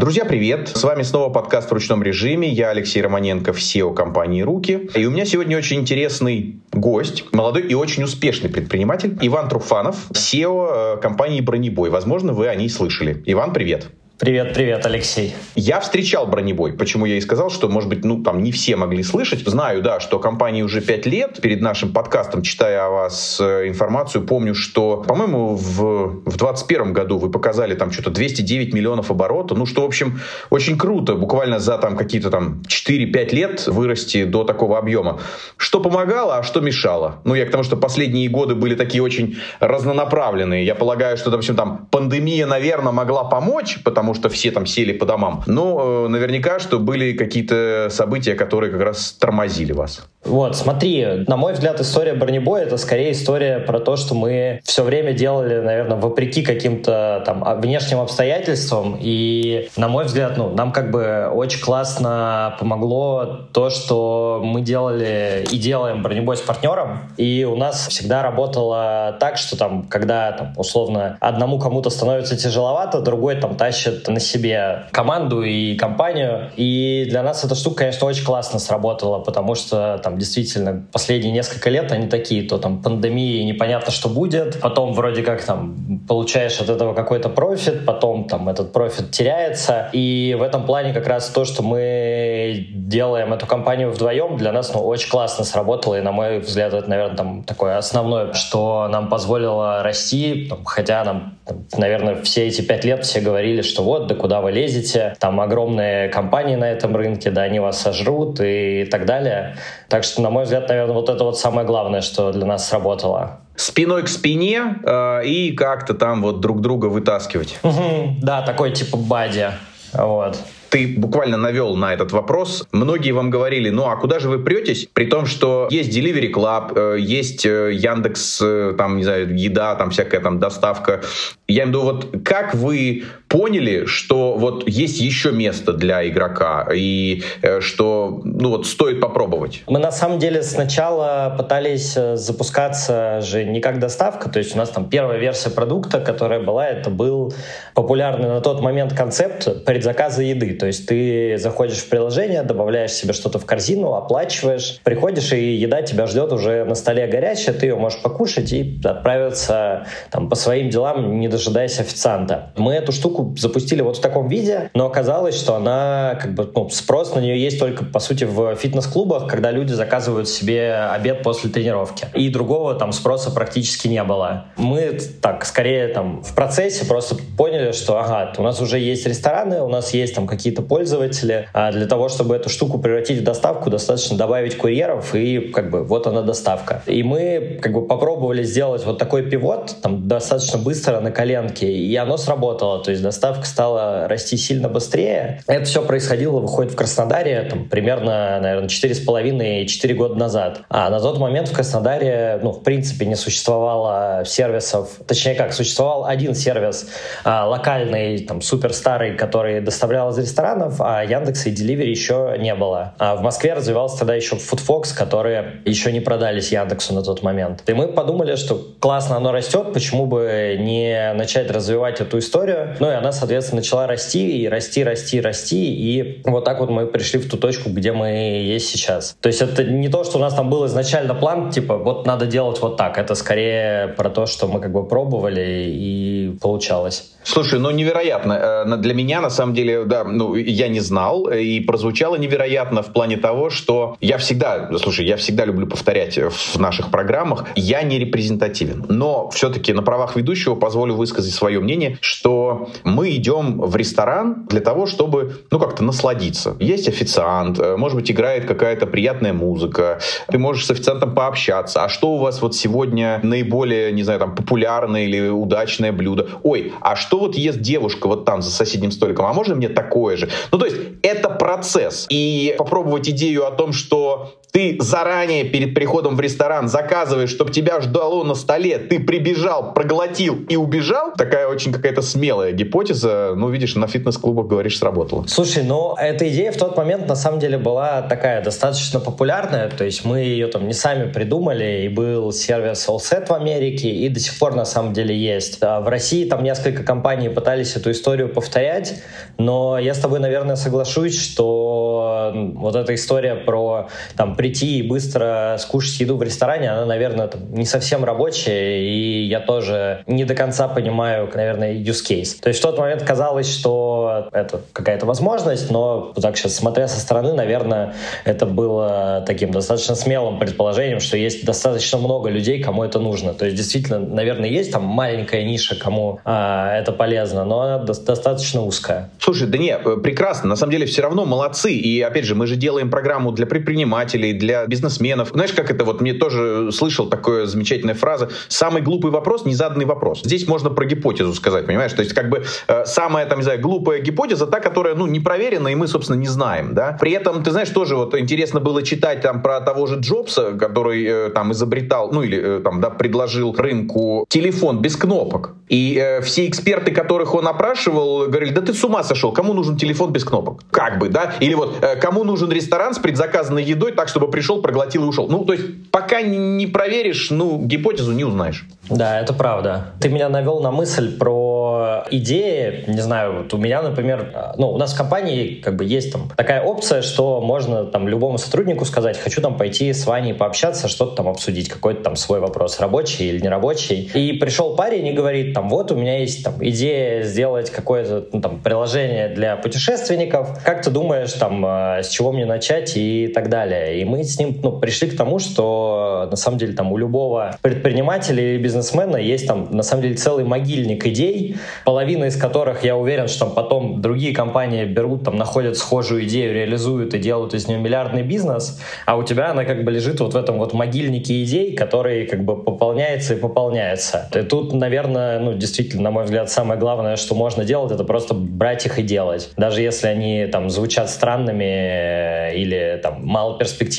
Друзья, привет! С вами снова подкаст в ручном режиме. Я Алексей Романенко, SEO компании «Руки». И у меня сегодня очень интересный гость, молодой и очень успешный предприниматель Иван Труфанов, SEO э, компании «Бронебой». Возможно, вы о ней слышали. Иван, привет! Привет, привет, Алексей. Я встречал бронебой, почему я и сказал, что, может быть, ну, там не все могли слышать. Знаю, да, что компании уже пять лет. Перед нашим подкастом, читая о вас э, информацию, помню, что, по-моему, в, в 2021 году вы показали там что-то 209 миллионов оборота. Ну, что, в общем, очень круто. Буквально за там какие-то там 4-5 лет вырасти до такого объема. Что помогало, а что мешало? Ну, я к тому, что последние годы были такие очень разнонаправленные. Я полагаю, что, допустим, там пандемия, наверное, могла помочь, потому потому что все там сели по домам. Но э, наверняка, что были какие-то события, которые как раз тормозили вас. Вот, смотри, на мой взгляд, история бронебоя — это скорее история про то, что мы все время делали, наверное, вопреки каким-то там а, внешним обстоятельствам. И, на мой взгляд, ну, нам как бы очень классно помогло то, что мы делали и делаем бронебой с партнером. И у нас всегда работало так, что там, когда там, условно одному кому-то становится тяжеловато, другой там тащит на себе команду и компанию. И для нас эта штука, конечно, очень классно сработала, потому что там действительно последние несколько лет они такие, то там пандемия, непонятно, что будет, потом вроде как там получаешь от этого какой-то профит, потом там этот профит теряется, и в этом плане как раз то, что мы делаем эту компанию вдвоем, для нас ну, очень классно сработало, и на мой взгляд это, наверное, там такое основное, что нам позволило расти, хотя нам, наверное, все эти пять лет все говорили, что вот, да куда вы лезете, там огромные компании на этом рынке, да они вас сожрут и так далее. Так что, на мой взгляд, наверное, вот это вот самое главное, что для нас сработало спиной к спине э, и как-то там вот друг друга вытаскивать. Угу, да, такой типа бади. Вот ты буквально навел на этот вопрос. Многие вам говорили, ну а куда же вы претесь? При том, что есть Delivery Club, э, есть э, Яндекс, э, там, не знаю, еда, там всякая там доставка. Я имею в виду, вот как вы поняли, что вот есть еще место для игрока и что, ну вот, стоит попробовать? Мы на самом деле сначала пытались запускаться же не как доставка, то есть у нас там первая версия продукта, которая была, это был популярный на тот момент концепт предзаказа еды. То есть ты заходишь в приложение, добавляешь себе что-то в корзину, оплачиваешь, приходишь, и еда тебя ждет уже на столе горячая, ты ее можешь покушать и отправиться там, по своим делам, не дожидаясь официанта. Мы эту штуку запустили вот в таком виде, но оказалось, что она, как бы, ну, спрос на нее есть только, по сути, в фитнес-клубах, когда люди заказывают себе обед после тренировки. И другого там спроса практически не было. Мы так, скорее там в процессе просто поняли, что ага, у нас уже есть рестораны, у нас есть там какие-то пользователи. А для того, чтобы эту штуку превратить в доставку, достаточно добавить курьеров, и как бы вот она доставка. И мы как бы попробовали сделать вот такой пивот, там достаточно быстро на коленке, и оно сработало. То есть доставка стала расти сильно быстрее. Это все происходило, выходит, в Краснодаре там примерно, наверное, 4,5-4 года назад. А на тот момент в Краснодаре, ну, в принципе, не существовало сервисов, точнее как, существовал один сервис а, локальный, там, супер старый, который доставлял из ресторанов, а Яндекса и Delivery еще не было. А в Москве развивался тогда еще Foodfox, которые еще не продались Яндексу на тот момент. И мы подумали, что классно оно растет, почему бы не начать развивать эту историю. Ну и она, соответственно, начала расти и расти, расти, расти. И вот так вот мы пришли в ту точку, где мы есть сейчас. То есть это не то, что у нас там был изначально план, типа, вот надо делать вот так. Это скорее про то, что мы как бы пробовали и получалось. Слушай, ну невероятно. Э, для меня, на самом деле, да, ну я не знал, и прозвучало невероятно в плане того, что я всегда, слушай, я всегда люблю повторять в наших программах, я не репрезентативен. Но все-таки на правах ведущего позволю высказать свое мнение, что мы идем в ресторан для того, чтобы, ну, как-то насладиться. Есть официант, э, может быть, играет какая-то приятная музыка, ты можешь с официантом пообщаться. А что у вас вот сегодня наиболее, не знаю, там, популярное или удачное блюдо? Ой, а что вот ест девушка вот там за соседним столиком? А можно мне такое же. Ну, то есть это процесс. И попробовать идею о том, что ты заранее перед приходом в ресторан заказываешь, чтобы тебя ждало на столе, ты прибежал, проглотил и убежал, такая очень какая-то смелая гипотеза, ну, видишь, на фитнес-клубах, говоришь, сработала. Слушай, ну, эта идея в тот момент, на самом деле, была такая достаточно популярная, то есть мы ее там не сами придумали, и был сервис Allset в Америке, и до сих пор, на самом деле, есть. А в России там несколько компаний пытались эту историю повторять, но я с тобой, наверное, соглашусь, что вот эта история про там прийти и быстро скушать еду в ресторане, она, наверное, там, не совсем рабочая, и я тоже не до конца понимаю, наверное, use case. То есть в тот момент казалось, что это какая-то возможность, но так сейчас смотря со стороны, наверное, это было таким достаточно смелым предположением, что есть достаточно много людей, кому это нужно. То есть действительно, наверное, есть там маленькая ниша, кому а, это полезно, но она до- достаточно узкая. Слушай, да не, э, прекрасно. На самом деле все равно молодцы. И опять же, мы же делаем программу для предпринимателей, для бизнесменов. Знаешь, как это вот, мне тоже слышал такая замечательная фраза. Самый глупый вопрос — незаданный вопрос. Здесь можно про гипотезу сказать, понимаешь? То есть как бы э, самая, там, не знаю, глупая гипотеза, та, которая, ну, не проверена, и мы, собственно, не знаем, да? При этом, ты знаешь, тоже вот интересно было читать там про того же Джобса, который э, там изобретал, ну, или э, там, да, предложил рынку телефон без кнопок. И э, все эксперты, которых он опрашивал, говорили, да ты с ума сошел, кому нужен телефон без кнопок? Как бы, да? Или вот, э, кому нужен ресторан с предзаказанной едой так, чтобы пришел, проглотил и ушел? Ну, то есть, пока не, проверишь, ну, гипотезу не узнаешь. Да, это правда. Ты меня навел на мысль про идеи. Не знаю, вот у меня, например, ну, у нас в компании как бы есть там такая опция, что можно там любому сотруднику сказать, хочу там пойти с Ваней пообщаться, что-то там обсудить, какой-то там свой вопрос, рабочий или нерабочий. И пришел парень и говорит, там, вот у меня есть там идея сделать какое-то ну, там приложение для путешественников. Как ты думаешь, там, э, с чего мне начать и так далее? И мы с ним ну, пришли к тому, что на самом деле там у любого предпринимателя или бизнесмена есть там на самом деле целый могильник идей, половина из которых я уверен, что там потом другие компании берут, там находят схожую идею, реализуют и делают из нее миллиардный бизнес, а у тебя она как бы лежит вот в этом вот могильнике идей, который как бы пополняется и пополняется. И тут, наверное, ну действительно, на мой взгляд, самое главное, что можно делать, это просто брать их и делать. Даже если они там звучат странными или там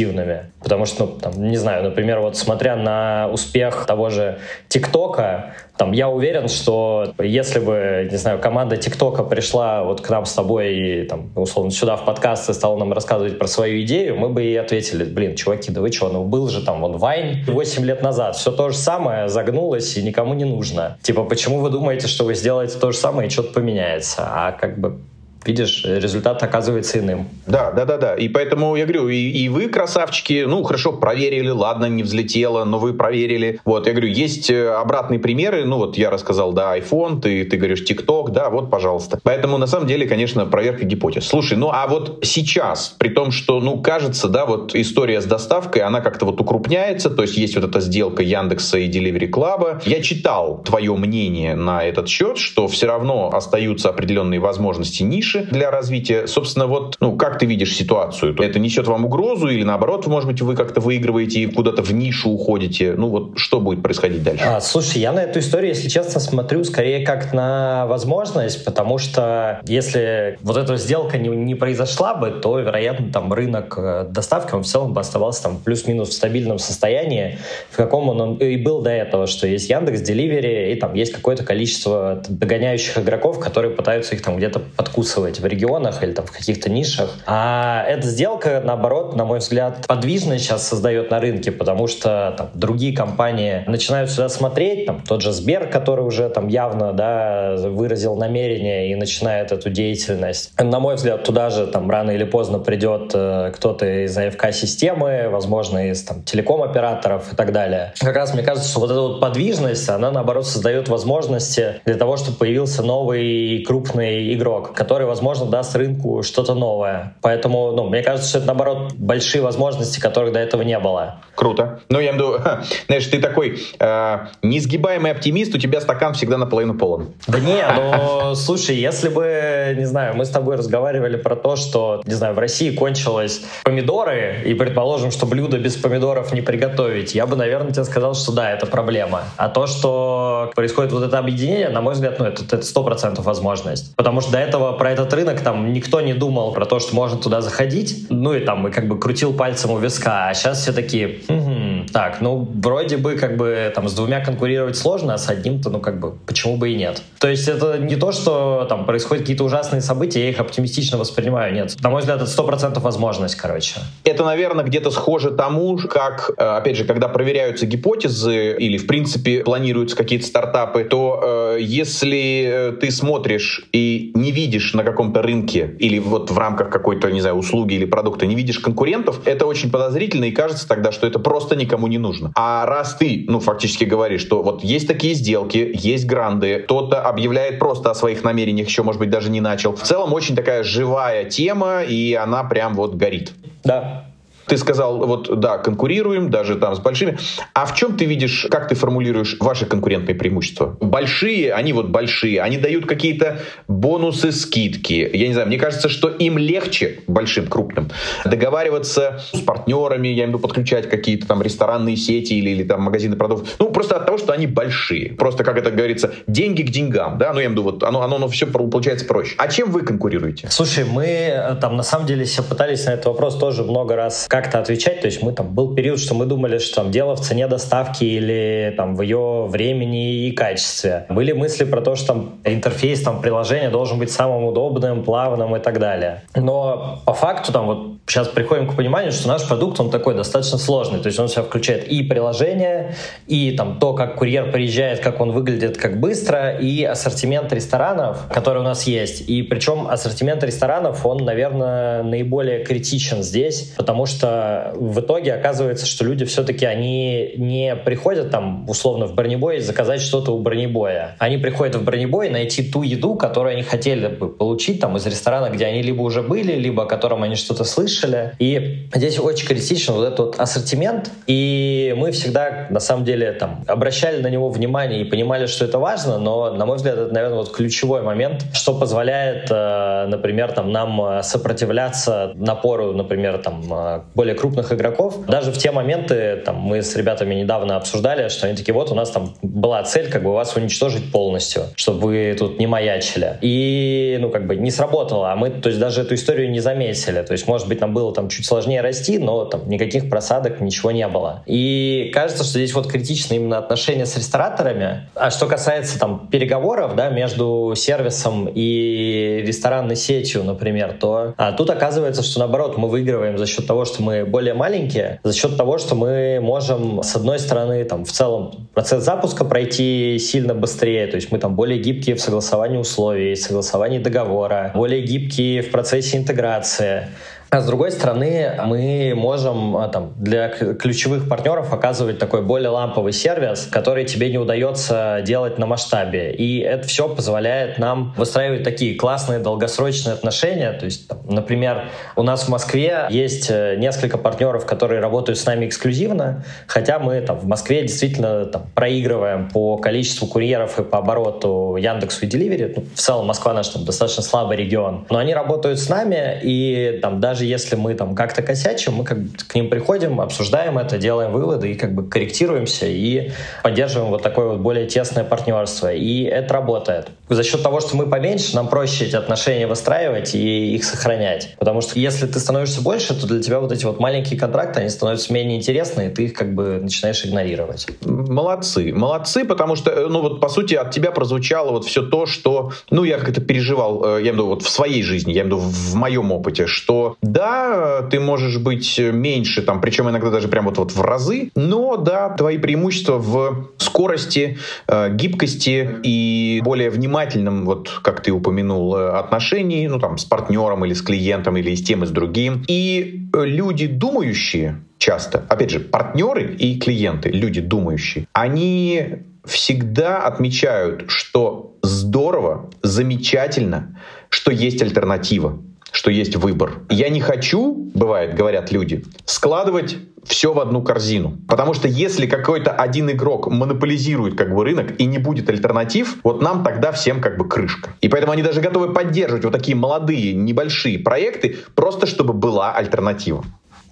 малоперспективными. Потому что, ну, там, не знаю, например, вот смотря на успех того же ТикТока, там, я уверен, что если бы, не знаю, команда ТикТока пришла вот к нам с тобой и, там, условно, сюда в подкаст и стала нам рассказывать про свою идею, мы бы и ответили, блин, чуваки, да вы что, ну был же там вон Вайн 8 лет назад, все то же самое загнулось и никому не нужно. Типа, почему вы думаете, что вы сделаете то же самое и что-то поменяется? А как бы видишь, результат оказывается иным. Да, да, да, да. И поэтому я говорю, и, и вы, красавчики, ну, хорошо, проверили, ладно, не взлетело, но вы проверили. Вот, я говорю, есть э, обратные примеры. Ну, вот я рассказал, да, iPhone, ты, ты говоришь TikTok, да, вот, пожалуйста. Поэтому, на самом деле, конечно, проверка гипотез. Слушай, ну, а вот сейчас, при том, что, ну, кажется, да, вот история с доставкой, она как-то вот укрупняется, то есть есть вот эта сделка Яндекса и Delivery Club. Я читал твое мнение на этот счет, что все равно остаются определенные возможности ниш нише для развития. Собственно, вот, ну, как ты видишь ситуацию? Это несет вам угрозу или наоборот, может быть, вы как-то выигрываете и куда-то в нишу уходите? Ну, вот что будет происходить дальше? А, слушай, я на эту историю, если честно, смотрю скорее как на возможность, потому что если вот эта сделка не, не произошла бы, то, вероятно, там рынок э, доставки, он в целом бы оставался там плюс-минус в стабильном состоянии, в каком он и был до этого, что есть Яндекс, Деливери, и там есть какое-то количество догоняющих игроков, которые пытаются их там где-то подкусывать в регионах или там в каких-то нишах. А эта сделка, наоборот, на мой взгляд, подвижность сейчас создает на рынке, потому что там, другие компании начинают сюда смотреть, там тот же Сбер, который уже там явно да, выразил намерение и начинает эту деятельность. На мой взгляд, туда же там рано или поздно придет э, кто-то из АФК-системы, возможно, из там телеком-операторов и так далее. Как раз мне кажется, что вот эта вот подвижность, она наоборот создает возможности для того, чтобы появился новый крупный игрок, который, возможно, даст рынку что-то новое. Поэтому, ну, мне кажется, что это, наоборот, большие возможности, которых до этого не было. Круто. Ну, я имею в виду, знаешь, ты такой э, несгибаемый оптимист, у тебя стакан всегда наполовину полон. Да не, ну, слушай, если бы, не знаю, мы с тобой разговаривали про то, что, не знаю, в России кончилось помидоры, и предположим, что блюдо без помидоров не приготовить, я бы, наверное, тебе сказал, что да, это проблема. А то, что происходит вот это объединение, на мой взгляд, ну, это сто процентов возможность. Потому что до этого про это этот рынок там никто не думал про то, что можно туда заходить, ну и там и как бы крутил пальцем у виска, а сейчас все такие, угу, так, ну вроде бы как бы там с двумя конкурировать сложно, а с одним-то ну как бы почему бы и нет. То есть это не то, что там происходят какие-то ужасные события, я их оптимистично воспринимаю, нет. На мой взгляд, это сто процентов возможность, короче. Это, наверное, где-то схоже тому, как, э, опять же, когда проверяются гипотезы или, в принципе, планируются какие-то стартапы, то э, если э, ты смотришь и не видишь на каком-то рынке или вот в рамках какой-то, не знаю, услуги или продукта, не видишь конкурентов, это очень подозрительно и кажется тогда, что это просто никому не нужно. А раз ты, ну, фактически говоришь, что вот есть такие сделки, есть гранды, кто-то объявляет просто о своих намерениях, еще, может быть, даже не начал. В целом, очень такая живая тема, и она прям вот горит. Да, ты сказал, вот да, конкурируем, даже там с большими. А в чем ты видишь, как ты формулируешь ваши конкурентные преимущества? Большие, они вот большие, они дают какие-то бонусы, скидки. Я не знаю, мне кажется, что им легче, большим, крупным, договариваться с партнерами, я имею в виду подключать какие-то там ресторанные сети или, или там магазины продуктов. Ну, просто от того, что они большие. Просто, как это говорится, деньги к деньгам, да, ну, я имею в виду, вот оно, оно, оно все получается проще. А чем вы конкурируете? Слушай, мы э, там на самом деле все пытались на этот вопрос тоже много раз как-то отвечать. То есть мы там был период, что мы думали, что там дело в цене доставки или там в ее времени и качестве. Были мысли про то, что там интерфейс там приложения должен быть самым удобным, плавным и так далее. Но по факту там вот сейчас приходим к пониманию, что наш продукт он такой достаточно сложный. То есть он себя включает и приложение, и там то, как курьер приезжает, как он выглядит, как быстро, и ассортимент ресторанов, который у нас есть. И причем ассортимент ресторанов, он, наверное, наиболее критичен здесь, потому что в итоге оказывается, что люди все-таки они не приходят там условно в бронебой заказать что-то у бронебоя. Они приходят в бронебой найти ту еду, которую они хотели бы получить там из ресторана, где они либо уже были, либо о котором они что-то слышали. И здесь очень критичен вот этот вот ассортимент. И мы всегда, на самом деле, там обращали на него внимание и понимали, что это важно, но, на мой взгляд, это, наверное, вот ключевой момент, что позволяет, э, например, там, нам э, сопротивляться напору, например, там, э, более крупных игроков. Даже в те моменты, там, мы с ребятами недавно обсуждали, что они такие, вот у нас там была цель, как бы вас уничтожить полностью, чтобы вы тут не маячили. И, ну, как бы не сработало, а мы, то есть, даже эту историю не заметили. То есть, может быть, нам было там чуть сложнее расти, но там никаких просадок, ничего не было. И кажется, что здесь вот критично именно отношения с рестораторами. А что касается там переговоров, да, между сервисом и ресторанной сетью, например, то а тут оказывается, что наоборот, мы выигрываем за счет того, что мы более маленькие за счет того, что мы можем, с одной стороны, там, в целом процесс запуска пройти сильно быстрее, то есть мы там более гибкие в согласовании условий, согласовании договора, более гибкие в процессе интеграции. А с другой стороны, мы можем а, там, для ключевых партнеров оказывать такой более ламповый сервис, который тебе не удается делать на масштабе. И это все позволяет нам выстраивать такие классные долгосрочные отношения. То есть, там, например, у нас в Москве есть э, несколько партнеров, которые работают с нами эксклюзивно, хотя мы там, в Москве действительно там, проигрываем по количеству курьеров и по обороту Яндексу и Деливери. Ну, в целом Москва наш там, достаточно слабый регион. Но они работают с нами, и там даже даже если мы там как-то косячим, мы как бы к ним приходим, обсуждаем это, делаем выводы и как бы корректируемся и поддерживаем вот такое вот более тесное партнерство. И это работает. За счет того, что мы поменьше, нам проще эти отношения выстраивать и их сохранять. Потому что если ты становишься больше, то для тебя вот эти вот маленькие контракты, они становятся менее интересны, и ты их как бы начинаешь игнорировать. Молодцы. Молодцы, потому что, э, ну вот по сути от тебя прозвучало вот все то, что, ну я как-то переживал, э, я имею в виду вот в своей жизни, я имею в виду в моем опыте, что да, ты можешь быть меньше, там, причем иногда даже прям вот, вот в разы, но да, твои преимущества в скорости, э, гибкости и более внимательном, вот как ты упомянул, э, отношении, ну там, с партнером или с клиентом, или с тем и с другим. И люди думающие, часто, опять же, партнеры и клиенты, люди думающие, они всегда отмечают, что здорово, замечательно, что есть альтернатива что есть выбор. Я не хочу, бывает, говорят люди, складывать все в одну корзину. Потому что если какой-то один игрок монополизирует как бы рынок и не будет альтернатив, вот нам тогда всем как бы крышка. И поэтому они даже готовы поддерживать вот такие молодые, небольшие проекты, просто чтобы была альтернатива.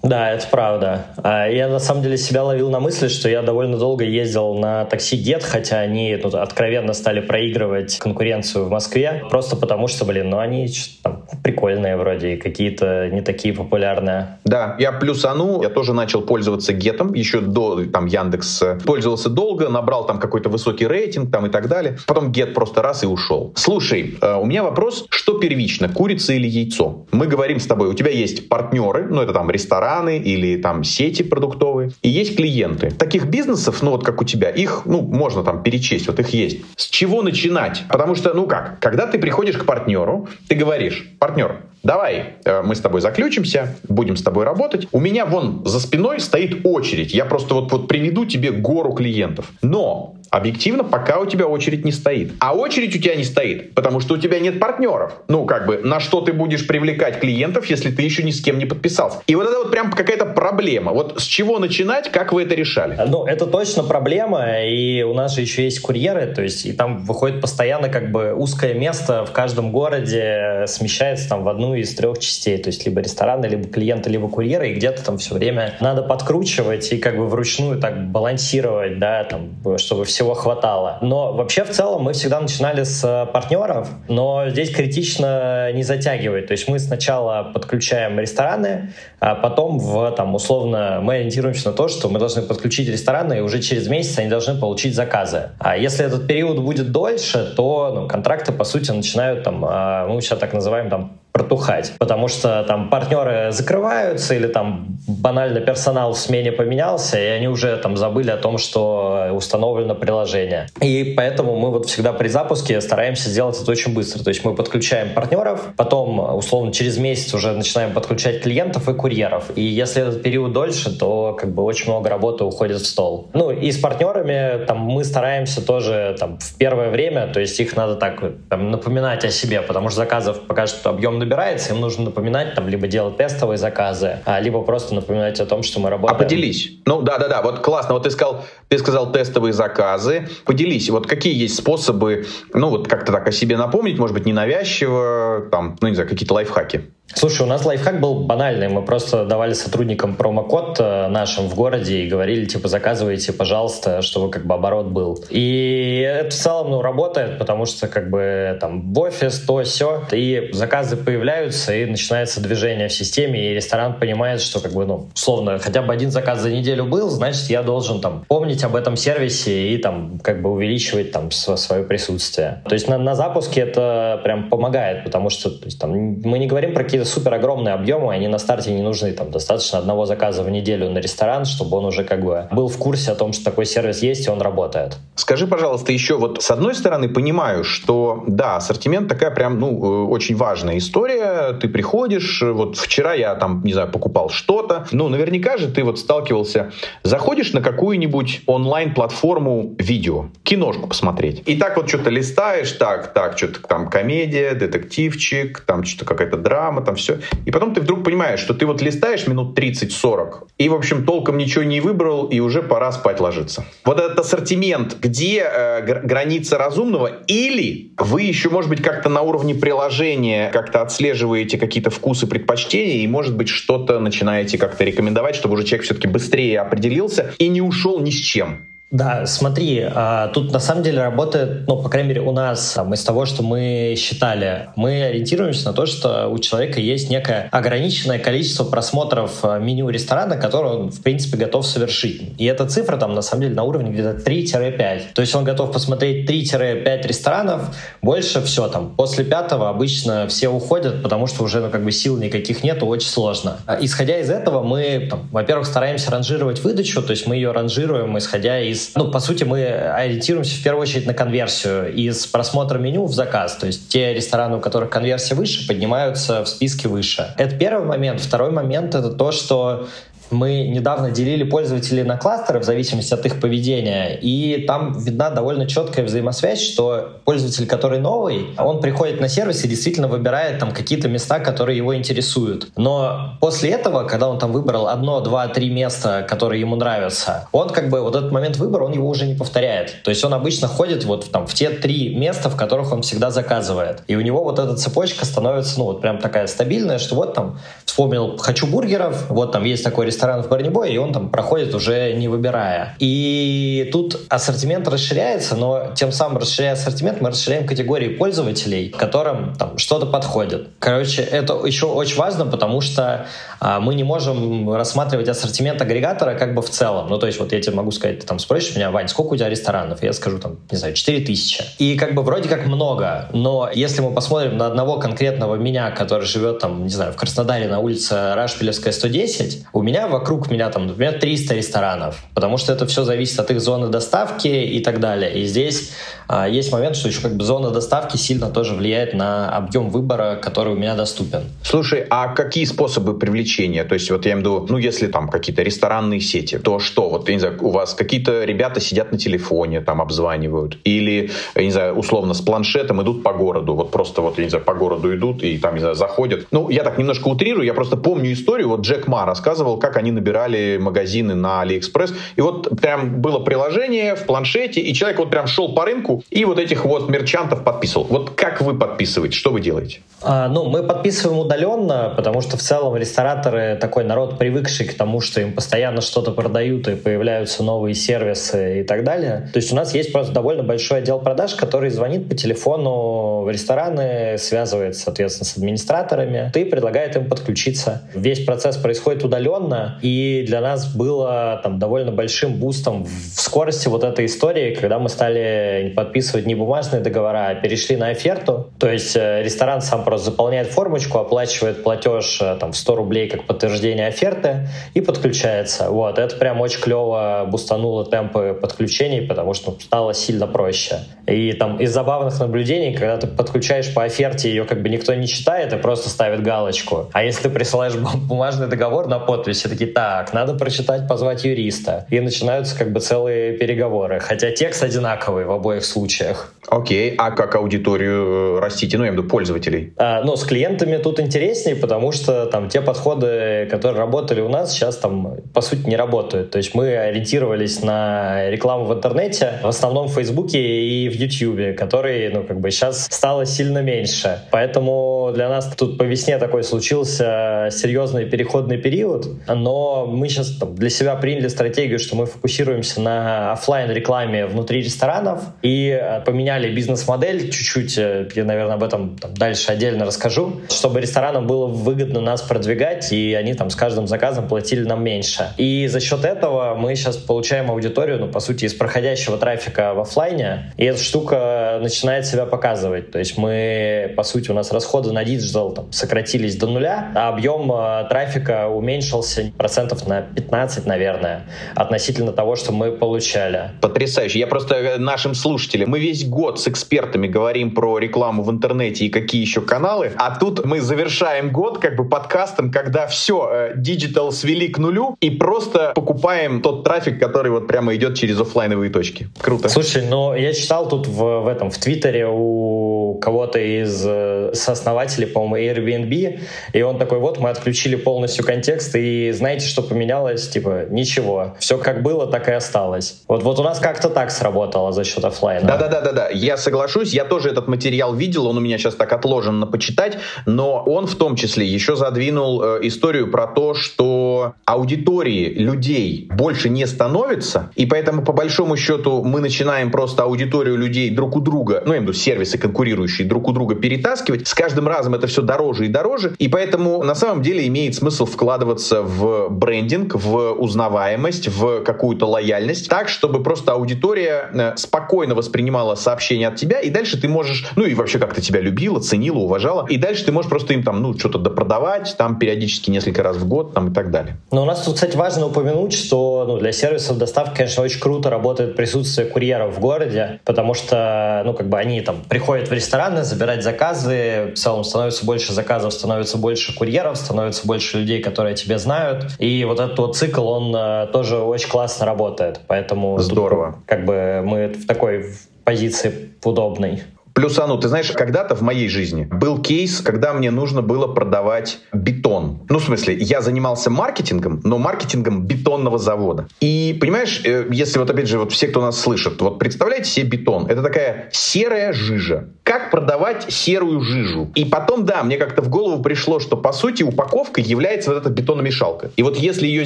Да, это правда. А я на самом деле себя ловил на мысли, что я довольно долго ездил на такси Get, хотя они ну, откровенно стали проигрывать конкуренцию в Москве, просто потому что, блин, ну они там, прикольные вроде, какие-то не такие популярные. Да, я плюсану, я тоже начал пользоваться Гетом, еще до там Яндекс пользовался долго, набрал там какой-то высокий рейтинг там и так далее. Потом Get просто раз и ушел. Слушай, э, у меня вопрос, что первично, курица или яйцо? Мы говорим с тобой, у тебя есть партнеры, ну это там рестораны или там сети продуктовые, и есть клиенты. Таких бизнесов, ну вот как у тебя, их, ну, можно там перечесть, вот их есть. С чего начинать? Потому что, ну как, когда ты приходишь к партнеру, ты говоришь, партнер, давай э, мы с тобой заключимся, будем с тобой работать. У меня вон за спиной стоит очередь. Я просто вот, вот приведу тебе гору клиентов. Но объективно пока у тебя очередь не стоит. А очередь у тебя не стоит, потому что у тебя нет партнеров. Ну, как бы, на что ты будешь привлекать клиентов, если ты еще ни с кем не подписался? И вот это вот прям какая-то проблема. Вот с чего начинать, как вы это решали? Ну, это точно проблема, и у нас же еще есть курьеры, то есть и там выходит постоянно как бы узкое место в каждом городе, смещается там в одну из трех частей, то есть либо рестораны, либо клиенты, либо курьеры, и где-то там все время надо подкручивать и как бы вручную так балансировать, да, там, чтобы всего хватало. Но вообще в целом мы всегда начинали с партнеров, но здесь критично не затягивать, то есть мы сначала подключаем рестораны, а потом в, там, условно, мы ориентируемся на то, что мы должны подключить рестораны, и уже через месяц они должны получить заказы. А если этот период будет дольше, то ну, контракты, по сути, начинают там, а, мы сейчас так называем там протухать, потому что там партнеры закрываются или там банально персонал в смене поменялся, и они уже там забыли о том, что установлено приложение. И поэтому мы вот всегда при запуске стараемся сделать это очень быстро. То есть мы подключаем партнеров, потом условно через месяц уже начинаем подключать клиентов и курьеров. И если этот период дольше, то как бы очень много работы уходит в стол. Ну и с партнерами там мы стараемся тоже там в первое время, то есть их надо так там, напоминать о себе, потому что заказов пока что объем набирается, им нужно напоминать, там, либо делать тестовые заказы, а, либо просто напоминать о том, что мы работаем. А поделись. Ну, да-да-да, вот классно. Вот ты сказал, ты сказал тестовые заказы. Поделись, вот какие есть способы, ну, вот как-то так о себе напомнить, может быть, ненавязчиво, там, ну, не знаю, какие-то лайфхаки. Слушай, у нас лайфхак был банальный. Мы просто давали сотрудникам промокод э, нашим в городе и говорили, типа, заказывайте, пожалуйста, чтобы как бы оборот был. И это в целом, ну, работает, потому что как бы там в офис, то, все, и заказы появляются, и начинается движение в системе, и ресторан понимает, что как бы, ну, условно, хотя бы один заказ за неделю был, значит, я должен там помнить об этом сервисе и там как бы увеличивать там свое присутствие. То есть на, на запуске это прям помогает, потому что то есть, там, мы не говорим про какие какие-то супер огромные объемы, они на старте не нужны. Там достаточно одного заказа в неделю на ресторан, чтобы он уже как бы был в курсе о том, что такой сервис есть и он работает. Скажи, пожалуйста, еще вот с одной стороны понимаю, что да, ассортимент такая прям, ну, э, очень важная история. Ты приходишь, вот вчера я там, не знаю, покупал что-то. Ну, наверняка же ты вот сталкивался, заходишь на какую-нибудь онлайн-платформу видео, киношку посмотреть. И так вот что-то листаешь, так, так, что-то там комедия, детективчик, там что-то какая-то драма, там все. И потом ты вдруг понимаешь, что ты вот листаешь минут 30-40, и, в общем, толком ничего не выбрал, и уже пора спать ложиться. Вот этот ассортимент, где э, граница разумного, или вы еще, может быть, как-то на уровне приложения как-то отслеживаете какие-то вкусы, предпочтения, и, может быть, что-то начинаете как-то рекомендовать, чтобы уже человек все-таки быстрее определился и не ушел ни с чем. Да, смотри, а, тут на самом деле работает, ну, по крайней мере, у нас, там, из того, что мы считали, мы ориентируемся на то, что у человека есть некое ограниченное количество просмотров а, меню ресторана, которое он, в принципе, готов совершить. И эта цифра там, на самом деле, на уровне где-то 3-5. То есть он готов посмотреть 3-5 ресторанов, больше все там. После пятого обычно все уходят, потому что уже, ну, как бы сил никаких нету, очень сложно. А, исходя из этого, мы, там, во-первых, стараемся ранжировать выдачу, то есть мы ее ранжируем, исходя из из... Ну, по сути, мы ориентируемся в первую очередь на конверсию из просмотра меню в заказ. То есть те рестораны, у которых конверсия выше, поднимаются в списке выше. Это первый момент. Второй момент — это то, что Мы недавно делили пользователей на кластеры в зависимости от их поведения, и там видна довольно четкая взаимосвязь, что пользователь, который новый, он приходит на сервис и действительно выбирает там какие-то места, которые его интересуют. Но после этого, когда он там выбрал одно, два, три места, которые ему нравятся, он как бы вот этот момент выбора, он его уже не повторяет. То есть он обычно ходит вот там в те три места, в которых он всегда заказывает. И у него вот эта цепочка становится, ну вот прям такая стабильная, что вот там вспомнил «хочу бургеров», вот там есть такой ресторан в Барнибое, и он там проходит уже не выбирая. И тут ассортимент расширяется, но тем самым расширяя ассортимент, мы расширяем категории пользователей, которым там что-то подходит. Короче, это еще очень важно, потому что а, мы не можем рассматривать ассортимент агрегатора как бы в целом. Ну, то есть вот я тебе могу сказать, ты там спросишь меня, Вань, сколько у тебя ресторанов? Я скажу там, не знаю, 4 тысячи. И как бы вроде как много, но если мы посмотрим на одного конкретного меня, который живет там, не знаю, в Краснодаре на улице Рашпилевская 110, у меня вокруг меня там, например, 300 ресторанов, потому что это все зависит от их зоны доставки и так далее. И здесь а, есть момент, что еще как бы зона доставки сильно тоже влияет на объем выбора, который у меня доступен. Слушай, а какие способы привлечения? То есть вот я имею в виду, ну если там какие-то ресторанные сети, то что? Вот, я не знаю, у вас какие-то ребята сидят на телефоне, там обзванивают, или, я не знаю, условно с планшетом идут по городу, вот просто вот, я не знаю, по городу идут и там, не знаю, заходят. Ну, я так немножко утрирую, я просто помню историю, вот Джек Ма рассказывал, как они набирали магазины на Алиэкспресс, и вот прям было приложение в планшете, и человек вот прям шел по рынку и вот этих вот мерчантов подписывал. Вот как вы подписываете, что вы делаете? А, ну, мы подписываем удаленно, потому что в целом рестораторы такой народ, привыкший к тому, что им постоянно что-то продают и появляются новые сервисы и так далее. То есть у нас есть просто довольно большой отдел продаж, который звонит по телефону в рестораны, связывается, соответственно, с администраторами и предлагает им подключиться. Весь процесс происходит удаленно, и для нас было там довольно большим бустом в скорости вот этой истории, когда мы стали подписывать не бумажные договора, а перешли на оферту. То есть э, ресторан сам просто заполняет формочку, оплачивает платеж э, там, в 100 рублей как подтверждение оферты и подключается. Вот. Это прям очень клево бустануло темпы подключений, потому что стало сильно проще. И там из забавных наблюдений, когда ты подключаешь по оферте, ее как бы никто не читает и просто ставит галочку. А если ты присылаешь бумажный договор на подпись, все такие, так, надо прочитать, позвать юриста. И начинаются как бы целые переговоры. Хотя текст одинаковый в обоих случаях. Окей, а как аудиторию э, растите, ну, я имею в виду пользователей? А, ну, с клиентами тут интереснее, потому что там те подходы, которые работали у нас, сейчас там, по сути, не работают. То есть мы ориентировались на рекламу в интернете, в основном в Фейсбуке и в Ютьюбе, который, ну, как бы сейчас стало сильно меньше. Поэтому для нас тут по весне такой случился серьезный переходный период, но мы сейчас там, для себя приняли стратегию, что мы фокусируемся на офлайн рекламе внутри ресторанов и э, поменяли бизнес-модель чуть-чуть, э, я, наверное, об этом там, дальше отдельно расскажу, чтобы ресторанам было выгодно нас продвигать, и они там с каждым заказом платили нам меньше. И за счет этого мы сейчас получаем аудиторию, ну, по сути, из проходящего трафика в офлайне, и эта штука начинает себя показывать. То есть мы, по сути, у нас расходы на диджитал там, сократились до нуля, а объем э, трафика уменьшился процентов на 15, наверное, относительно того, что мы получали. Потрясающе. Я просто э, нашим слушателям, мы весь год с экспертами говорим про рекламу в интернете и какие еще каналы, а тут мы завершаем год как бы подкастом, когда все, диджитал свели к нулю и просто покупаем тот трафик, который вот прямо идет через офлайновые точки. Круто. Слушай, ну я читал тут в, в этом, в Твиттере у кого-то из э, сооснователей, по-моему, Airbnb, и он такой, вот мы отключили полностью контекст, и знаете, что поменялось? Типа, ничего. Все как было, так и осталось. Вот, вот у нас как-то так сработало за счет офлайна. Да-да-да-да я соглашусь, я тоже этот материал видел, он у меня сейчас так отложен на почитать, но он в том числе еще задвинул э, историю про то, что аудитории людей больше не становится, и поэтому по большому счету мы начинаем просто аудиторию людей друг у друга, ну я имею в виду сервисы конкурирующие друг у друга перетаскивать, с каждым разом это все дороже и дороже, и поэтому на самом деле имеет смысл вкладываться в брендинг, в узнаваемость, в какую-то лояльность, так, чтобы просто аудитория э, спокойно воспринимала сообщение от тебя, и дальше ты можешь, ну и вообще как-то тебя любила, ценила, уважала, и дальше ты можешь просто им там, ну, что-то допродавать, там периодически несколько раз в год, там и так далее. Но у нас тут, кстати, важно упомянуть, что ну, для сервисов доставки, конечно, очень круто работает присутствие курьеров в городе, потому что, ну, как бы они там приходят в рестораны забирать заказы, в целом становится больше заказов, становится больше курьеров, становится больше людей, которые тебя знают, происходит. И вот этот вот цикл, он э, тоже очень классно работает. Поэтому Здорово. Тут, как бы мы в такой позиции удобной. Плюс, а ну, ты знаешь, когда-то в моей жизни был кейс, когда мне нужно было продавать бетон. Ну, в смысле, я занимался маркетингом, но маркетингом бетонного завода. И, понимаешь, э, если вот, опять же, вот все, кто нас слышит, вот представляете себе бетон. Это такая серая жижа. Как продавать серую жижу? И потом, да, мне как-то в голову пришло, что, по сути, упаковка является вот эта бетономешалка. И вот если ее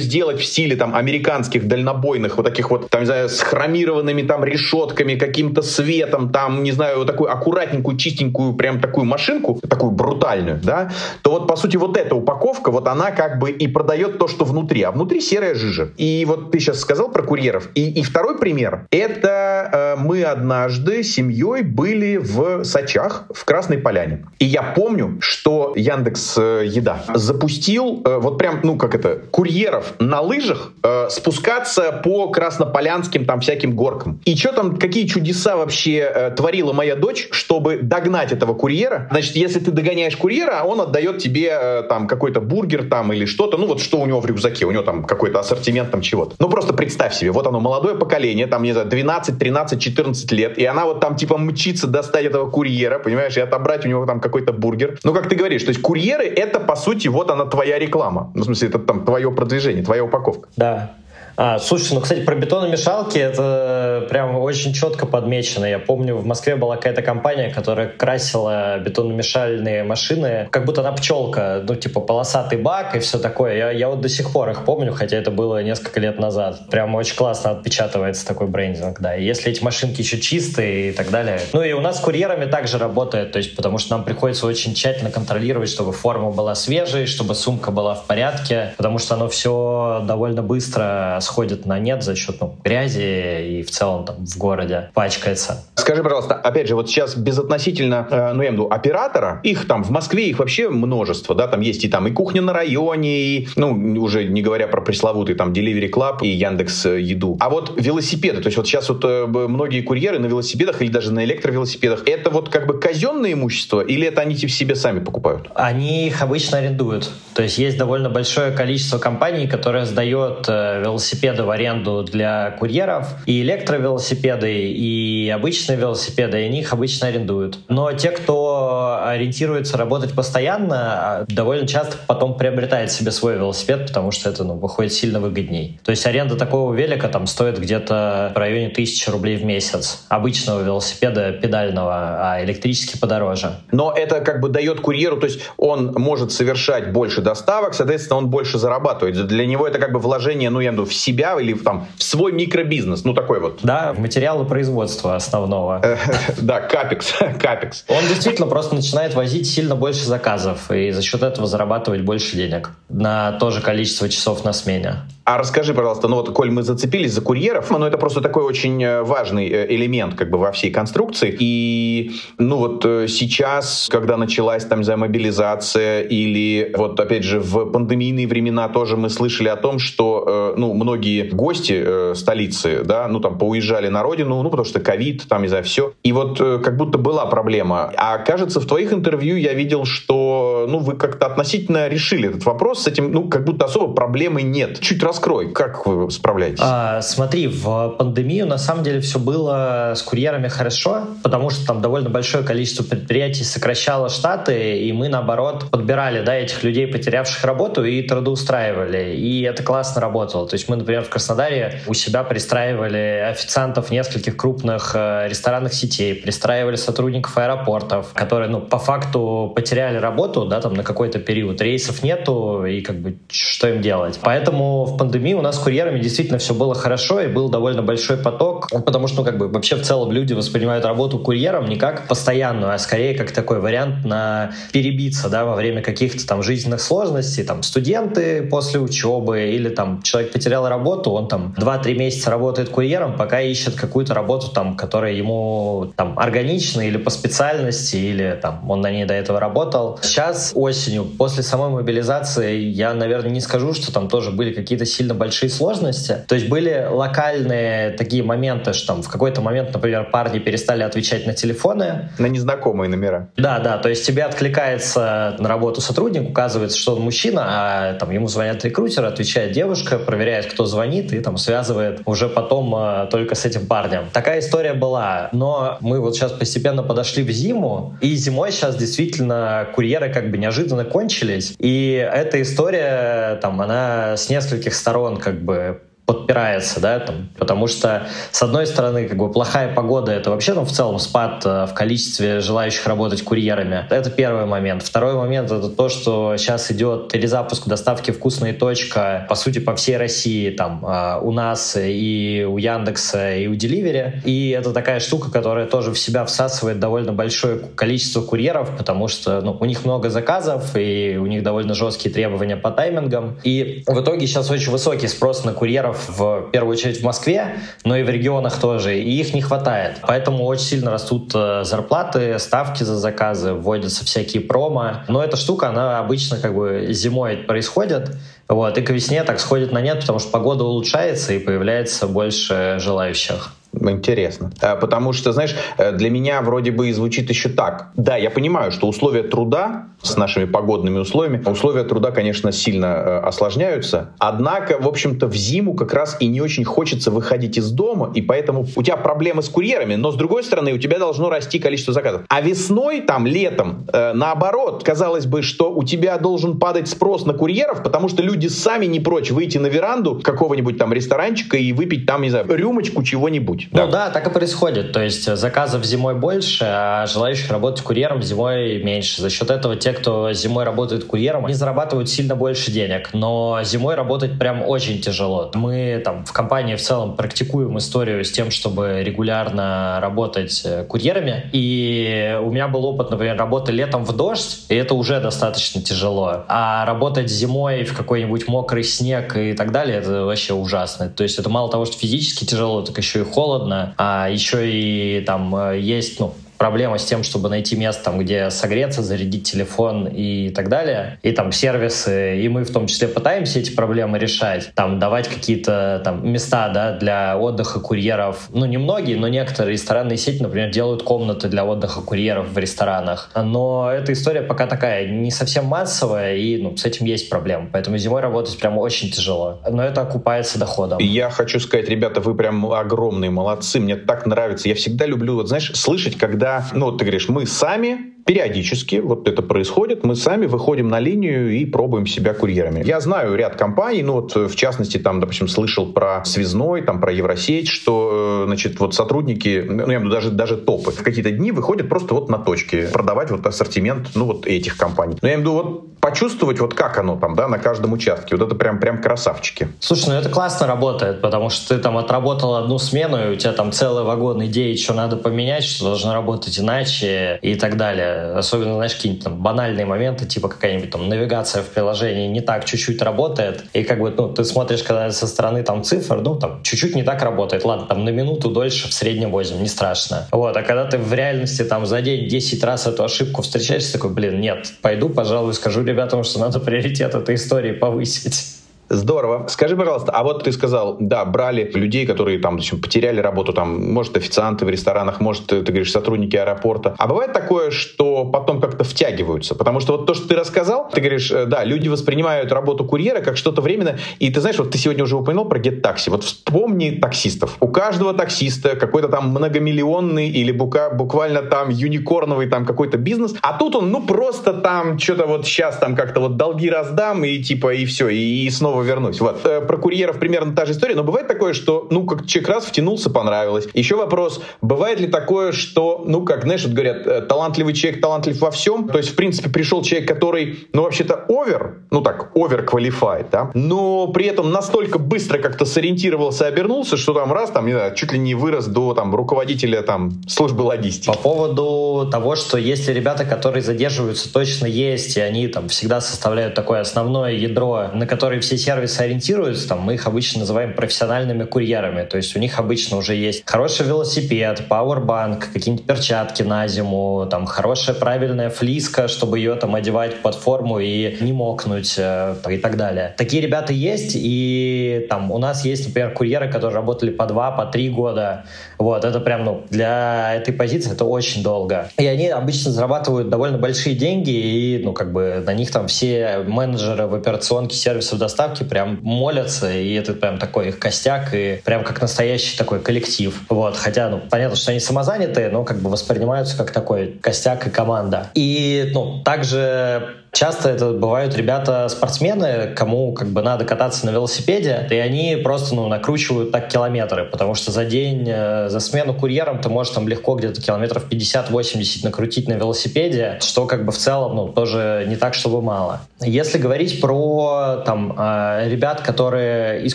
сделать в стиле там американских дальнобойных, вот таких вот, там, не знаю, с хромированными там решетками, каким-то светом, там, не знаю, вот такой аккуратненькую, чистенькую, прям такую машинку, такую брутальную, да, то вот, по сути, вот эта упаковка, вот она как бы и продает то, что внутри, а внутри серая жижа. И вот ты сейчас сказал про курьеров. И, и второй пример. Это э, мы однажды семьей были в Сачах, в Красной Поляне. И я помню, что Яндекс э, Еда запустил э, вот прям, ну, как это, курьеров на лыжах э, спускаться по краснополянским там всяким горкам. И что там, какие чудеса вообще э, творила моя дочь, чтобы догнать этого курьера. Значит, если ты догоняешь курьера, он отдает тебе э, там какой-то бургер там или что-то, ну вот что у него в рюкзаке, у него там какой-то ассортимент там чего-то. Ну просто представь себе, вот оно, молодое поколение, там, не знаю, 12, 13, 14 лет, и она вот там типа мчится достать этого курьера, понимаешь, и отобрать у него там какой-то бургер. Ну, как ты говоришь, то есть курьеры это, по сути, вот она твоя реклама. Ну, в смысле, это там твое продвижение, твоя упаковка. Да, а, слушай, ну, кстати, про бетономешалки это прям очень четко подмечено. Я помню, в Москве была какая-то компания, которая красила бетономешальные машины, как будто на пчелка, ну, типа полосатый бак и все такое. Я, я вот до сих пор их помню, хотя это было несколько лет назад. Прям очень классно отпечатывается такой брендинг, да. И если эти машинки еще чистые и так далее. Ну и у нас с курьерами также работает, то есть потому что нам приходится очень тщательно контролировать, чтобы форма была свежей, чтобы сумка была в порядке, потому что оно все довольно быстро сходит на нет за счет ну, грязи и в целом там в городе пачкается. Скажи, пожалуйста, опять же, вот сейчас безотносительно, э, ну, я имею в виду, оператора, их там в Москве, их вообще множество, да, там есть и там и кухня на районе, и, ну, уже не говоря про пресловутый там Delivery Club и Яндекс э, Еду. А вот велосипеды, то есть вот сейчас вот э, многие курьеры на велосипедах или даже на электровелосипедах, это вот как бы казенное имущество или это они себе сами покупают? Они их обычно арендуют. То есть есть довольно большое количество компаний, которые сдает велосипеды велосипеды в аренду для курьеров, и электровелосипеды, и обычные велосипеды, и они их обычно арендуют. Но те, кто ориентируется работать постоянно, а, довольно часто потом приобретает себе свой велосипед, потому что это ну, выходит сильно выгодней. То есть аренда такого велика там стоит где-то в районе тысячи рублей в месяц. Обычного велосипеда педального, а электрический подороже. Но это как бы дает курьеру, то есть он может совершать больше доставок, соответственно, он больше зарабатывает. Для него это как бы вложение, ну, я виду, в себя или там в свой микробизнес, ну такой вот. Да, в материалы производства основного. Да, капекс, капекс. Он действительно просто начинает возить сильно больше заказов и за счет этого зарабатывать больше денег на то же количество часов на смене. А расскажи, пожалуйста, ну вот, коль мы зацепились за курьеров, ну это просто такой очень э, важный э, элемент как бы во всей конструкции. И, ну вот э, сейчас, когда началась там, за мобилизация или вот опять же в пандемийные времена тоже мы слышали о том, что, ну, многие гости столицы, да, ну там поуезжали на родину, ну потому что ковид, там, не знаю, все. И вот как будто была проблема. А кажется, в твоих интервью я видел, что, ну, вы как-то относительно решили этот вопрос с этим, ну, как будто особо проблемы нет. Чуть раскрой, как вы справляетесь? А, смотри, в пандемию на самом деле все было с курьерами хорошо, потому что там довольно большое количество предприятий сокращало штаты, и мы, наоборот, подбирали да, этих людей, потерявших работу, и трудоустраивали. И это классно работало. То есть мы, например, в Краснодаре у себя пристраивали официантов нескольких крупных э, ресторанных сетей, пристраивали сотрудников аэропортов, которые, ну, по факту потеряли работу, да, там на какой-то период. Рейсов нету, и как бы что им делать? Поэтому в пандемии у нас с курьерами действительно все было хорошо и был довольно большой поток, потому что, ну, как бы вообще в целом люди воспринимают работу курьером не как постоянную, а скорее как такой вариант на перебиться, да, во время каких-то там жизненных сложностей, там, студенты после учебы или там человек потерял работу, он там 2-3 месяца работает курьером, пока ищет какую-то работу там, которая ему там органична или по специальности, или там он на ней до этого работал. Сейчас осенью, после самой мобилизации, я, наверное, не скажу, что там тоже были какие-то сильно большие сложности. То есть были локальные такие моменты, что там в какой-то момент, например, парни перестали отвечать на телефоны. На незнакомые номера. Да, да, то есть тебе откликается на работу сотрудник, указывается, что он мужчина, а там ему звонят рекрутер, отвечает девушка, проверяет, кто звонит, и там связывает уже потом э, только с этим парнем. Такая история была, но мы вот сейчас постепенно подошли в зиму, и зимой сейчас действительно курьеры как бы неожиданно кончились, и эта история, там, она с нескольких сторон как бы подпирается, да, там, потому что, с одной стороны, как бы плохая погода — это вообще, ну, в целом спад э, в количестве желающих работать курьерами. Это первый момент. Второй момент — это то, что сейчас идет перезапуск доставки «Вкусная точка», по сути, по всей России, там, э, у нас и у Яндекса, и у Деливери. И это такая штука, которая тоже в себя всасывает довольно большое количество курьеров, потому что, ну, у них много заказов, и у них довольно жесткие требования по таймингам. И в итоге сейчас очень высокий спрос на курьеров в первую очередь в Москве, но и в регионах тоже, и их не хватает. Поэтому очень сильно растут э, зарплаты, ставки за заказы, вводятся всякие промо. Но эта штука, она обычно как бы зимой происходит, вот, и к весне так сходит на нет, потому что погода улучшается и появляется больше желающих. Интересно. Э, потому что, знаешь, э, для меня вроде бы звучит еще так. Да, я понимаю, что условия труда с нашими погодными условиями, условия труда, конечно, сильно э, осложняются. Однако, в общем-то, в зиму как раз и не очень хочется выходить из дома, и поэтому у тебя проблемы с курьерами, но с другой стороны, у тебя должно расти количество заказов. А весной, там, летом, наоборот, казалось бы, что у тебя должен падать спрос на курьеров, потому что люди сами не прочь выйти на веранду какого-нибудь там ресторанчика и выпить там, не знаю, рюмочку чего-нибудь. Ну да. да, так и происходит. То есть э, заказов зимой больше, а желающих работать курьером зимой меньше. За счет этого те, кто зимой работает курьером, они зарабатывают сильно больше денег. Но зимой работать прям очень тяжело. Мы там в компании в целом практикуем историю с тем, чтобы регулярно работать э, курьерами. И у меня был опыт, например, работы летом в дождь, и это уже достаточно тяжело. А работать зимой в какой-нибудь мокрый снег и так далее, это вообще ужасно. То есть это мало того, что физически тяжело, так еще и холодно холодно, а еще и там э, есть, ну, проблема с тем, чтобы найти место, там, где согреться, зарядить телефон и так далее. И там сервисы, и мы в том числе пытаемся эти проблемы решать, там давать какие-то там места да, для отдыха курьеров. Ну, не многие, но некоторые ресторанные сети, например, делают комнаты для отдыха курьеров в ресторанах. Но эта история пока такая не совсем массовая, и ну, с этим есть проблемы. Поэтому зимой работать прям очень тяжело. Но это окупается доходом. Я хочу сказать, ребята, вы прям огромные молодцы. Мне так нравится. Я всегда люблю, вот знаешь, слышать, когда когда, ну, ты говоришь, мы сами периодически вот это происходит, мы сами выходим на линию и пробуем себя курьерами. Я знаю ряд компаний, ну вот в частности там, допустим, слышал про Связной, там про Евросеть, что, э, значит, вот сотрудники, ну я даже, даже топы, в какие-то дни выходят просто вот на точке продавать вот ассортимент, ну вот этих компаний. Но я имею в виду вот почувствовать вот как оно там, да, на каждом участке. Вот это прям, прям красавчики. Слушай, ну это классно работает, потому что ты там отработал одну смену, и у тебя там целый вагон идей, что надо поменять, что должно работать иначе и так далее особенно, знаешь, какие-нибудь там банальные моменты, типа какая-нибудь там навигация в приложении не так чуть-чуть работает, и как бы, ну, ты смотришь, когда со стороны там цифр, ну, там, чуть-чуть не так работает, ладно, там на минуту дольше в среднем возим, не страшно. Вот, а когда ты в реальности там за день 10 раз эту ошибку встречаешь, такой, блин, нет, пойду, пожалуй, скажу ребятам, что надо приоритет этой истории повысить. Здорово. Скажи, пожалуйста, а вот ты сказал, да, брали людей, которые там общем, потеряли работу, там, может, официанты в ресторанах, может, ты говоришь, сотрудники аэропорта. А бывает такое, что потом как-то втягиваются? Потому что вот то, что ты рассказал, ты говоришь, э, да, люди воспринимают работу курьера как что-то временное. И ты знаешь, вот ты сегодня уже упомянул про гет-такси. Вот вспомни таксистов. У каждого таксиста какой-то там многомиллионный или бука, буквально там юникорновый там какой-то бизнес. А тут он, ну, просто там что-то вот сейчас там как-то вот долги раздам и типа и все, и, и снова снова вернусь. Вот. Э, про курьеров примерно та же история, но бывает такое, что, ну, как человек раз втянулся, понравилось. Еще вопрос, бывает ли такое, что, ну, как, знаешь, вот говорят, э, талантливый человек талантлив во всем, то есть, в принципе, пришел человек, который, ну, вообще-то овер, ну, так, овер qualified, да, но при этом настолько быстро как-то сориентировался, обернулся, что там раз, там, не знаю, чуть ли не вырос до, там, руководителя, там, службы логистики. По поводу того, что если ребята, которые задерживаются, точно есть, и они там всегда составляют такое основное ядро, на которое все сервисы ориентируются, там, мы их обычно называем профессиональными курьерами. То есть у них обычно уже есть хороший велосипед, пауэрбанк, какие-нибудь перчатки на зиму, там, хорошая правильная флиска, чтобы ее там одевать под форму и не мокнуть э, и так далее. Такие ребята есть, и там у нас есть, например, курьеры, которые работали по два, по три года. Вот, это прям, ну, для этой позиции это очень долго. И они обычно зарабатывают довольно большие деньги, и, ну, как бы на них там все менеджеры в операционке сервисов доставки прям молятся, и это прям такой их костяк, и прям как настоящий такой коллектив. Вот, хотя, ну, понятно, что они самозанятые, но как бы воспринимаются как такой костяк и команда. И, ну, также Часто это бывают ребята-спортсмены, кому как бы надо кататься на велосипеде, и они просто ну, накручивают так километры, потому что за день, э, за смену курьером ты можешь там легко где-то километров 50-80 накрутить на велосипеде, что как бы в целом ну, тоже не так, чтобы мало. Если говорить про там, э, ребят, которые из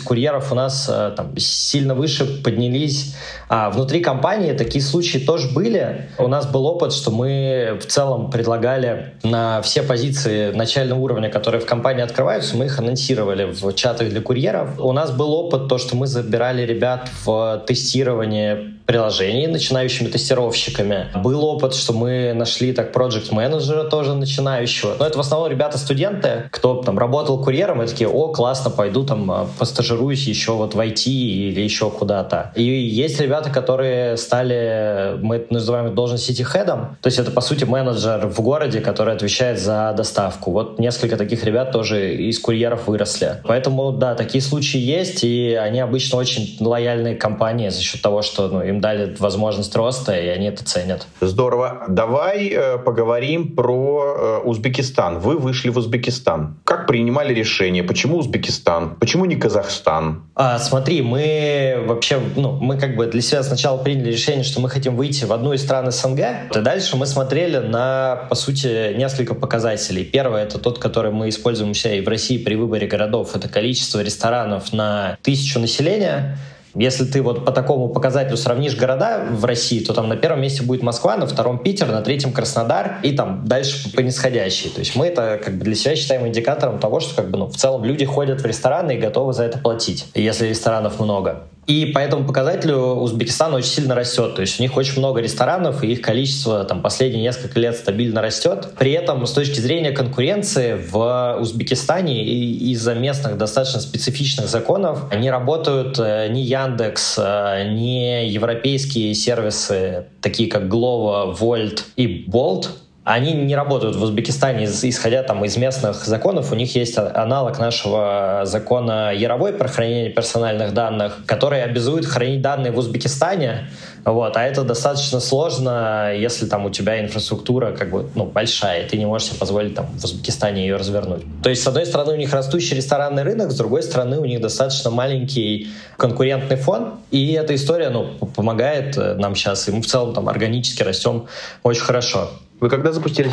курьеров у нас э, там, сильно выше поднялись, а внутри компании такие случаи тоже были. У нас был опыт, что мы в целом предлагали на все позиции позиции начального уровня, которые в компании открываются, мы их анонсировали в чатах для курьеров. У нас был опыт то, что мы забирали ребят в тестирование приложений начинающими тестировщиками. Был опыт, что мы нашли так проект менеджера тоже начинающего. Но это в основном ребята-студенты, кто там работал курьером, и такие, о, классно, пойду там а, постажируюсь еще вот в IT или еще куда-то. И есть ребята, которые стали, мы это называем должность сити хедом, то есть это по сути менеджер в городе, который отвечает за доставку. Вот несколько таких ребят тоже из курьеров выросли. Поэтому, да, такие случаи есть, и они обычно очень лояльные компании за счет того, что ну, им дали возможность роста, и они это ценят. Здорово. Давай э, поговорим про э, Узбекистан. Вы вышли в Узбекистан. Как принимали решение? Почему Узбекистан? Почему не Казахстан? А, смотри, мы вообще, ну, мы как бы для себя сначала приняли решение, что мы хотим выйти в одну из стран СНГ, и дальше мы смотрели на, по сути, несколько показателей. Первое — это тот, который мы используем у себя и в России при выборе городов. Это количество ресторанов на тысячу населения — если ты вот по такому показателю сравнишь города в России, то там на первом месте будет Москва, на втором Питер, на третьем Краснодар и там дальше по нисходящей. То есть мы это как бы для себя считаем индикатором того, что как бы ну, в целом люди ходят в рестораны и готовы за это платить, если ресторанов много. И по этому показателю Узбекистан очень сильно растет. То есть у них очень много ресторанов, и их количество там, последние несколько лет стабильно растет. При этом с точки зрения конкуренции в Узбекистане из-за местных достаточно специфичных законов не работают э, ни Яндекс, э, ни европейские сервисы, такие как Glovo, Volt и Bolt, они не работают в Узбекистане, исходя там из местных законов. У них есть аналог нашего закона Яровой про хранение персональных данных, который обязует хранить данные в Узбекистане. Вот, а это достаточно сложно, если там у тебя инфраструктура как бы ну, большая, и ты не можешь себе позволить там в Узбекистане ее развернуть. То есть, с одной стороны, у них растущий ресторанный рынок, с другой стороны, у них достаточно маленький конкурентный фон, и эта история ну, помогает э, нам сейчас, и мы в целом там органически растем очень хорошо. Вы когда запустились?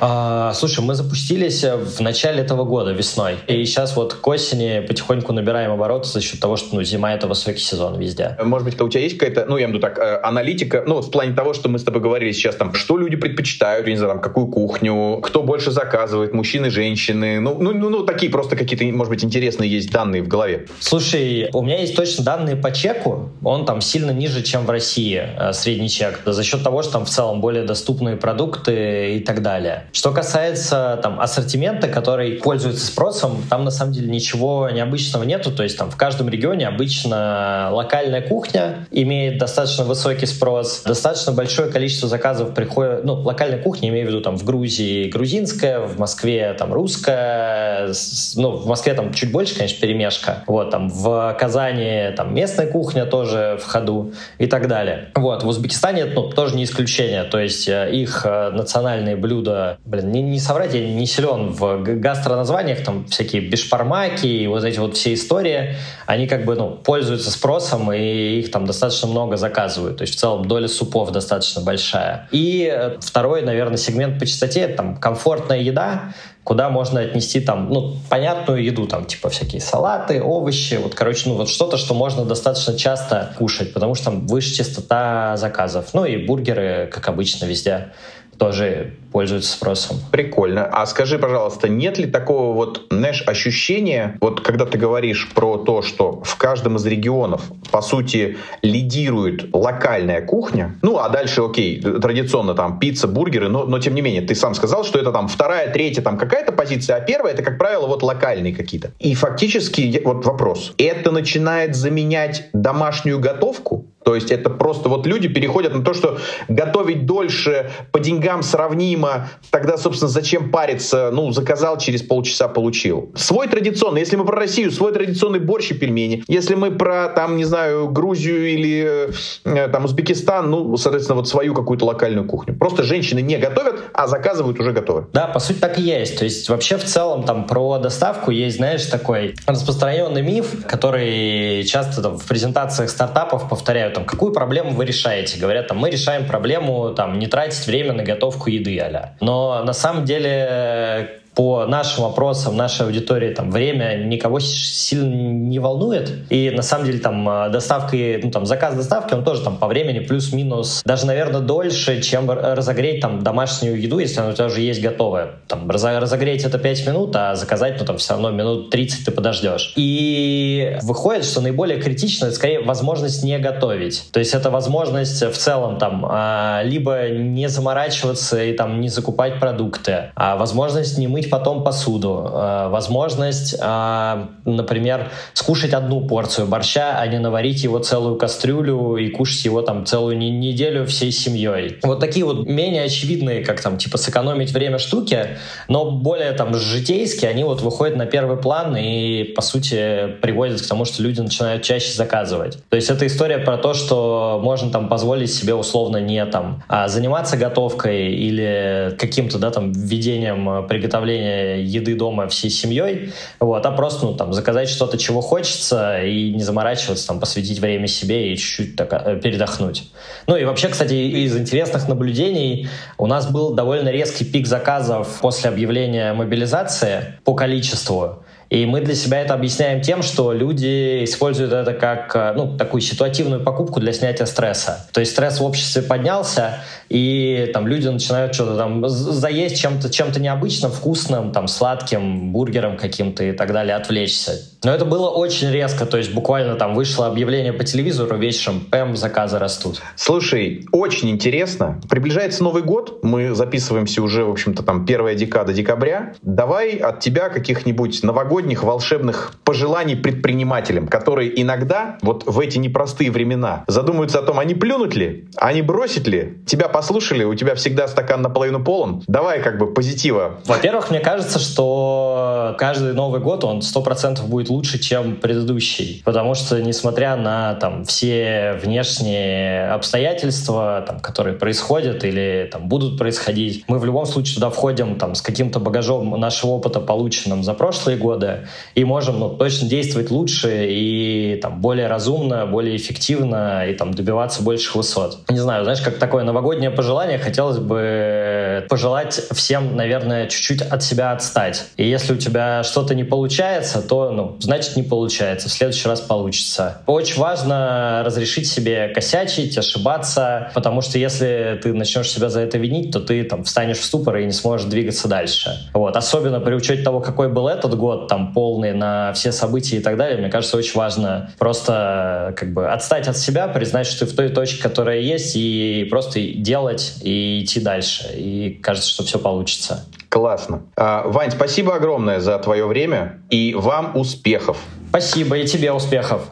А, слушай, мы запустились в начале этого года, весной. И сейчас вот к осени потихоньку набираем обороты за счет того, что ну, зима — это высокий сезон везде. Может быть, у тебя есть какая-то, ну, я имею в виду так, э, аналитика, ну, в плане того, что мы с тобой говорили сейчас, там, что люди предпочитают, я не знаю, там, какую кухню, кто больше заказывает, мужчины, женщины, ну, ну, ну, ну такие просто какие-то, может быть, интересные есть данные в голове. Слушай, у меня есть точно данные по чеку, он там сильно ниже, чем в России, э, средний чек, за счет того, что там в целом более доступные продукты, продукты и так далее. Что касается там ассортимента, который пользуется спросом, там на самом деле ничего необычного нету. То есть там в каждом регионе обычно локальная кухня имеет достаточно высокий спрос, достаточно большое количество заказов приходит, ну, локальная кухня, имею в виду там в Грузии грузинская, в Москве там русская, ну, в Москве там чуть больше, конечно, перемешка. Вот, там в Казани там местная кухня тоже в ходу и так далее. Вот, в Узбекистане ну, тоже не исключение. То есть э, их э, национальные блюда, блин, не, не соврать, я не силен в гастроназваниях, там всякие бешпармаки и вот эти вот все истории, они как бы, ну, пользуются спросом, и их там достаточно много заказывают. То есть в целом доля супов достаточно большая. И э, второй, наверное, сегмент по частоте, там, комфортная еда, куда можно отнести там, ну, понятную еду, там, типа всякие салаты, овощи, вот, короче, ну, вот что-то, что можно достаточно часто кушать, потому что там выше частота заказов. Ну, и бургеры, как обычно, везде тоже пользуются спросом. Прикольно. А скажи, пожалуйста, нет ли такого вот, знаешь, ощущения, вот когда ты говоришь про то, что в каждом из регионов, по сути, лидирует локальная кухня, ну, а дальше, окей, традиционно там пицца, бургеры, но, но тем не менее, ты сам сказал, что это там вторая, третья, там какая-то позиция, а первая, это, как правило, вот локальные какие-то. И фактически, вот вопрос, это начинает заменять домашнюю готовку? То есть это просто вот люди переходят на то, что готовить дольше, по деньгам сравнимо, тогда, собственно, зачем париться? Ну, заказал, через полчаса получил. Свой традиционный, если мы про Россию, свой традиционный борщ и пельмени. Если мы про, там, не знаю, Грузию или э, там Узбекистан, ну, соответственно, вот свою какую-то локальную кухню. Просто женщины не готовят, а заказывают уже готовы. Да, по сути так и есть. То есть вообще в целом там про доставку есть, знаешь, такой распространенный миф, который часто там, в презентациях стартапов повторяют там, какую проблему вы решаете? Говорят, там, мы решаем проблему, там, не тратить время на готовку еды, а Но на самом деле по нашим вопросам нашей аудитории там время никого сильно не волнует. И на самом деле там а, доставки, ну там заказ доставки, он тоже там по времени плюс-минус, даже, наверное, дольше, чем разогреть там домашнюю еду, если она у тебя уже есть готовая. Там разогреть это 5 минут, а заказать, ну там все равно минут 30 ты подождешь. И выходит, что наиболее критично это скорее возможность не готовить. То есть это возможность в целом там а, либо не заморачиваться и там не закупать продукты, а возможность не мыть мыть потом посуду, э, возможность, э, например, скушать одну порцию борща, а не наварить его целую кастрюлю и кушать его там целую неделю всей семьей. Вот такие вот менее очевидные, как там, типа, сэкономить время штуки, но более там житейские, они вот выходят на первый план и, по сути, приводят к тому, что люди начинают чаще заказывать. То есть это история про то, что можно там позволить себе условно не там а заниматься готовкой или каким-то, да, там, введением э, приготовления приготовления еды дома всей семьей, вот, а просто, ну, там, заказать что-то, чего хочется, и не заморачиваться, там, посвятить время себе и чуть-чуть так, э, передохнуть. Ну и вообще, кстати, из интересных наблюдений у нас был довольно резкий пик заказов после объявления мобилизации по количеству. И мы для себя это объясняем тем, что люди используют это как э, ну, такую ситуативную покупку для снятия стресса. То есть стресс в обществе поднялся, и там люди начинают что-то там заесть чем-то чем необычным, вкусным, там сладким, бургером каким-то и так далее, отвлечься. Но это было очень резко, то есть буквально там вышло объявление по телевизору вечером, пэм, заказы растут. Слушай, очень интересно. Приближается Новый год, мы записываемся уже, в общем-то, там первая декада декабря. Давай от тебя каких-нибудь новогодних волшебных пожеланий предпринимателям, которые иногда вот в эти непростые времена задумаются о том, они плюнут ли, они бросить ли, тебя послушали, у тебя всегда стакан наполовину полон. Давай как бы позитива. Во-первых, мне кажется, что каждый Новый год, он сто процентов будет лучше, чем предыдущий. Потому что, несмотря на там, все внешние обстоятельства, там, которые происходят или там, будут происходить, мы в любом случае туда входим там, с каким-то багажом нашего опыта, полученным за прошлые годы, и можем ну, точно действовать лучше и там, более разумно, более эффективно и там, добиваться больших высот. Не знаю, знаешь, как такое новогоднее пожелание, хотелось бы пожелать всем, наверное, чуть-чуть от себя отстать. И если у тебя что-то не получается, то ну, значит не получается, в следующий раз получится. Очень важно разрешить себе косячить, ошибаться, потому что если ты начнешь себя за это винить, то ты там встанешь в ступор и не сможешь двигаться дальше. Вот. Особенно при учете того, какой был этот год, там полный на все события и так далее, мне кажется, очень важно просто как бы отстать от себя, признать, что ты в той точке, которая есть, и просто делать и идти дальше. И кажется, что все получится. Классно. А, Вань, спасибо огромное за твое время и вам успехов. Спасибо и тебе успехов.